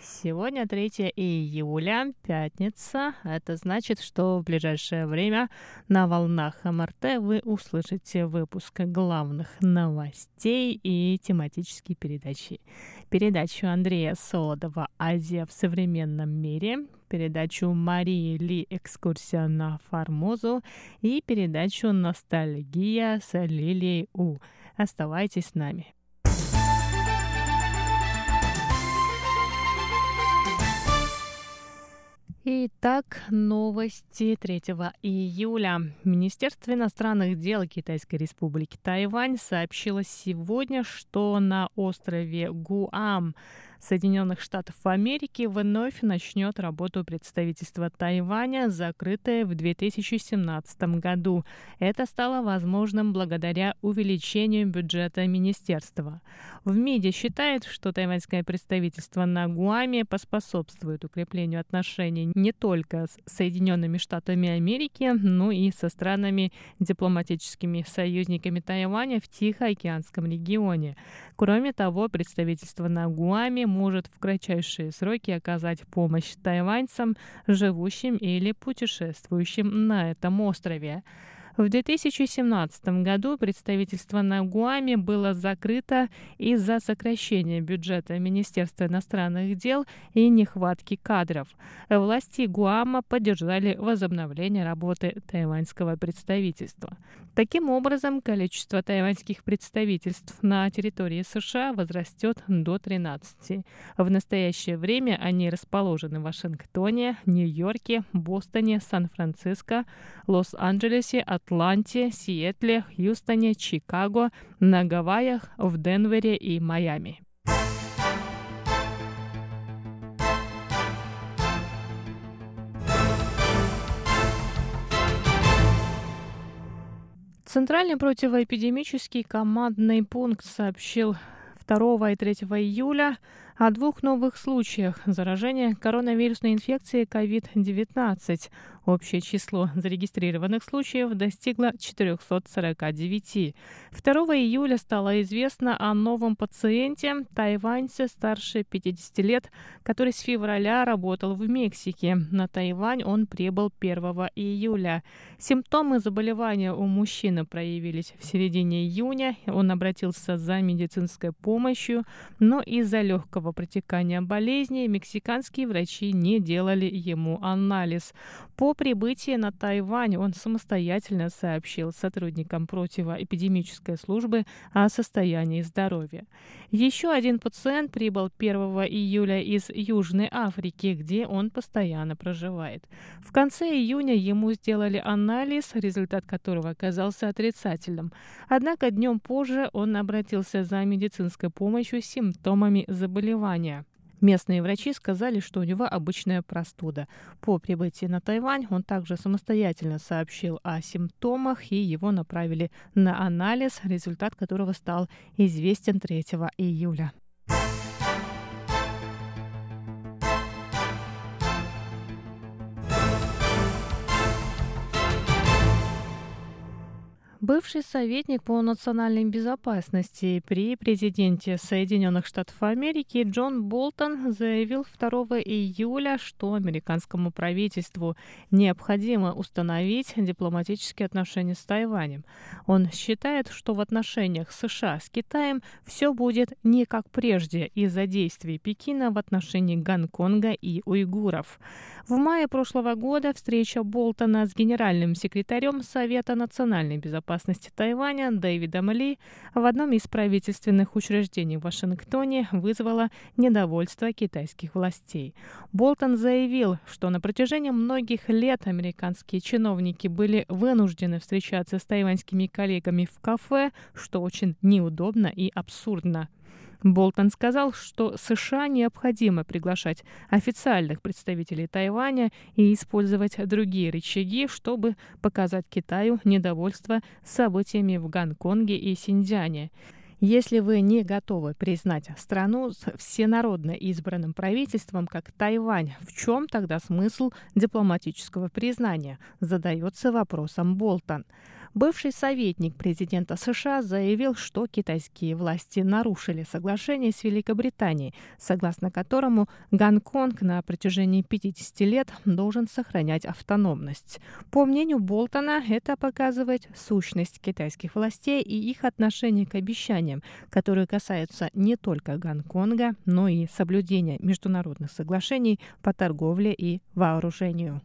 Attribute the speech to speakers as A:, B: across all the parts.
A: Сегодня 3 июля, пятница. Это значит, что в ближайшее время на волнах МРТ вы услышите выпуск главных новостей и тематические передачи. Передачу Андрея Солодова «Азия в современном мире», передачу Марии Ли «Экскурсия на Формозу» и передачу «Ностальгия» с Лилией У. Оставайтесь с нами. Итак, новости 3 июля. Министерство иностранных дел Китайской республики Тайвань сообщило сегодня, что на острове Гуам Соединенных Штатов Америки вновь начнет работу представительства Тайваня, закрытое в 2017 году. Это стало возможным благодаря увеличению бюджета министерства. В МИДе считает, что тайваньское представительство на Гуаме поспособствует укреплению отношений не только с Соединенными Штатами Америки, но и со странами дипломатическими союзниками Тайваня в Тихоокеанском регионе. Кроме того, представительство на Гуаме может в кратчайшие сроки оказать помощь тайваньцам, живущим или путешествующим на этом острове. В 2017 году представительство на Гуаме было закрыто из-за сокращения бюджета Министерства иностранных дел и нехватки кадров. Власти Гуама поддержали возобновление работы тайваньского представительства. Таким образом, количество тайваньских представительств на территории США возрастет до 13. В настоящее время они расположены в Вашингтоне, Нью-Йорке, Бостоне, Сан-Франциско, Лос-Анджелесе, Атланте, Сиэтле, Хьюстоне, Чикаго, на Гавайях, в Денвере и Майами. Центральный противоэпидемический командный пункт сообщил 2 и 3 июля о двух новых случаях заражения коронавирусной инфекцией COVID-19. Общее число зарегистрированных случаев достигло 449. 2 июля стало известно о новом пациенте, тайваньце старше 50 лет, который с февраля работал в Мексике. На Тайвань он прибыл 1 июля. Симптомы заболевания у мужчины проявились в середине июня. Он обратился за медицинской помощью, но из-за легкого протекания болезни мексиканские врачи не делали ему анализ. По прибытии на Тайвань он самостоятельно сообщил сотрудникам противоэпидемической службы о состоянии здоровья. Еще один пациент прибыл 1 июля из Южной Африки, где он постоянно проживает. В конце июня ему сделали анализ, результат которого оказался отрицательным. Однако днем позже он обратился за медицинской помощью с симптомами заболевания. Местные врачи сказали, что у него обычная простуда. По прибытии на Тайвань он также самостоятельно сообщил о симптомах и его направили на анализ, результат которого стал известен 3 июля. Бывший советник по национальной безопасности при президенте Соединенных Штатов Америки Джон Болтон заявил 2 июля, что американскому правительству необходимо установить дипломатические отношения с Тайванем. Он считает, что в отношениях США с Китаем все будет не как прежде из-за действий Пекина в отношении Гонконга и уйгуров. В мае прошлого года встреча Болтона с генеральным секретарем Совета национальной безопасности безопасности Тайваня Дэвидом Ли в одном из правительственных учреждений в Вашингтоне вызвало недовольство китайских властей. Болтон заявил, что на протяжении многих лет американские чиновники были вынуждены встречаться с тайваньскими коллегами в кафе, что очень неудобно и абсурдно. Болтон сказал, что США необходимо приглашать официальных представителей Тайваня и использовать другие рычаги, чтобы показать Китаю недовольство событиями в Гонконге и Синьцзяне. Если вы не готовы признать страну с всенародно избранным правительством, как Тайвань, в чем тогда смысл дипломатического признания? Задается вопросом Болтон. Бывший советник президента США заявил, что китайские власти нарушили соглашение с Великобританией, согласно которому Гонконг на протяжении 50 лет должен сохранять автономность. По мнению Болтона, это показывает сущность китайских властей и их отношение к обещаниям, которые касаются не только Гонконга, но и соблюдения международных соглашений по торговле и вооружению.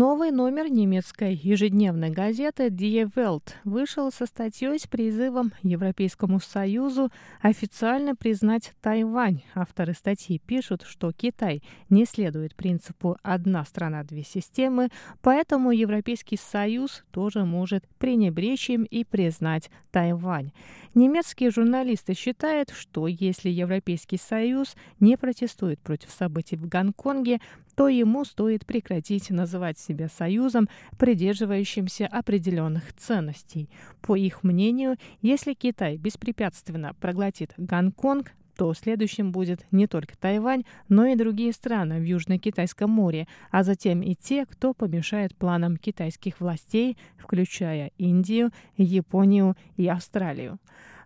A: Новый номер немецкой ежедневной газеты Die Welt вышел со статьей с призывом Европейскому Союзу официально признать Тайвань. Авторы статьи пишут, что Китай не следует принципу «одна страна, две системы», поэтому Европейский Союз тоже может пренебречь им и признать Тайвань. Немецкие журналисты считают, что если Европейский Союз не протестует против событий в Гонконге, то ему стоит прекратить называть себя союзом, придерживающимся определенных ценностей. По их мнению, если Китай беспрепятственно проглотит Гонконг, то следующим будет не только Тайвань, но и другие страны в Южно-Китайском море, а затем и те, кто помешает планам китайских властей, включая Индию, Японию и Австралию.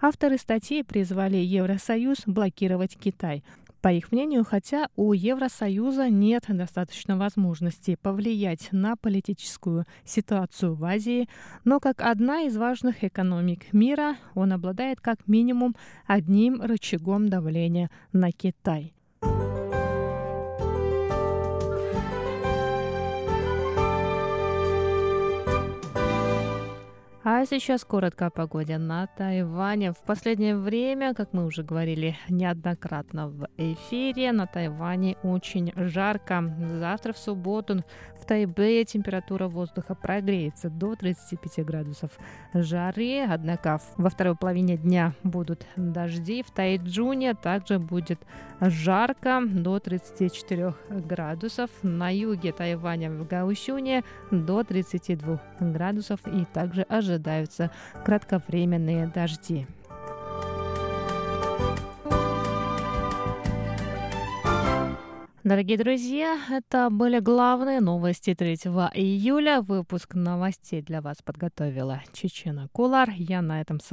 A: Авторы статьи призвали Евросоюз блокировать Китай. По их мнению, хотя у Евросоюза нет достаточно возможностей повлиять на политическую ситуацию в Азии, но как одна из важных экономик мира он обладает как минимум одним рычагом давления на Китай. А сейчас коротко о погоде на Тайване. В последнее время, как мы уже говорили неоднократно в эфире, на Тайване очень жарко. Завтра в субботу в Тайбэе температура воздуха прогреется до 35 градусов жары. Однако во второй половине дня будут дожди. В Тайджуне также будет жарко до 34 градусов. На юге Тайваня в Гаусюне до 32 градусов и также ожидается ожидаются кратковременные дожди. Дорогие друзья, это были главные новости 3 июля. Выпуск новостей для вас подготовила Чечена Кулар. Я на этом